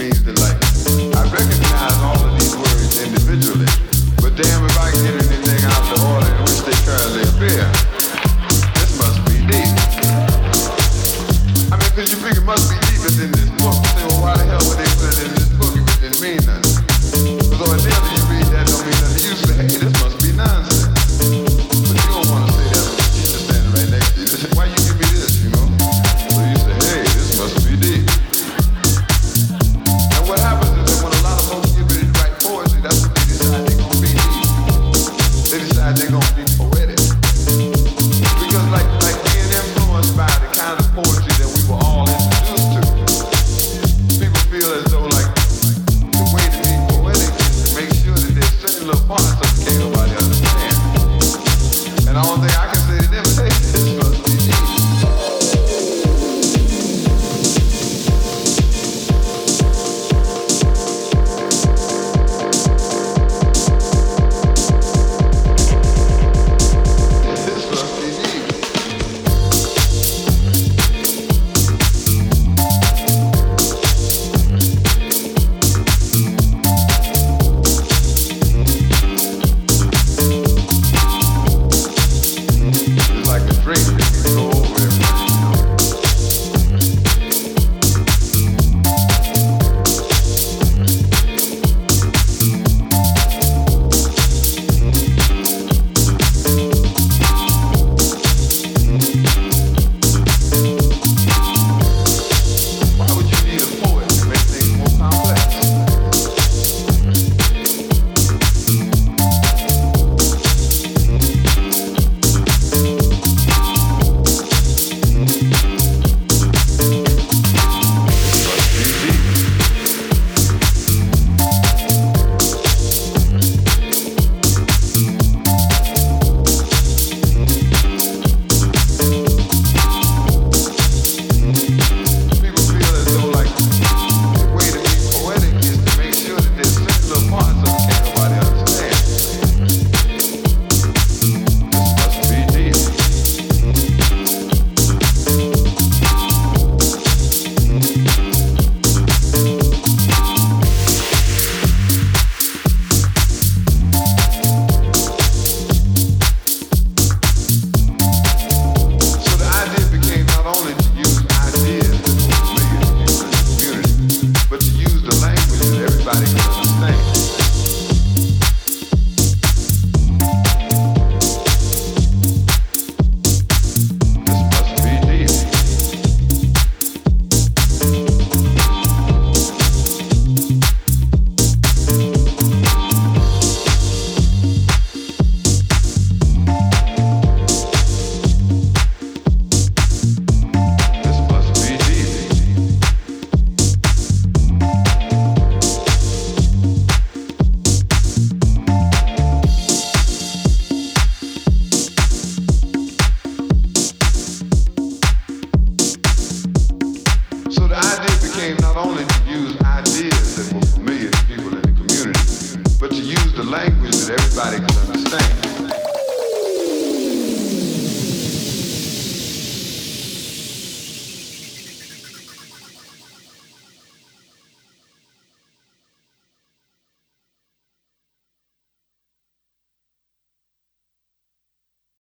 means the language that everybody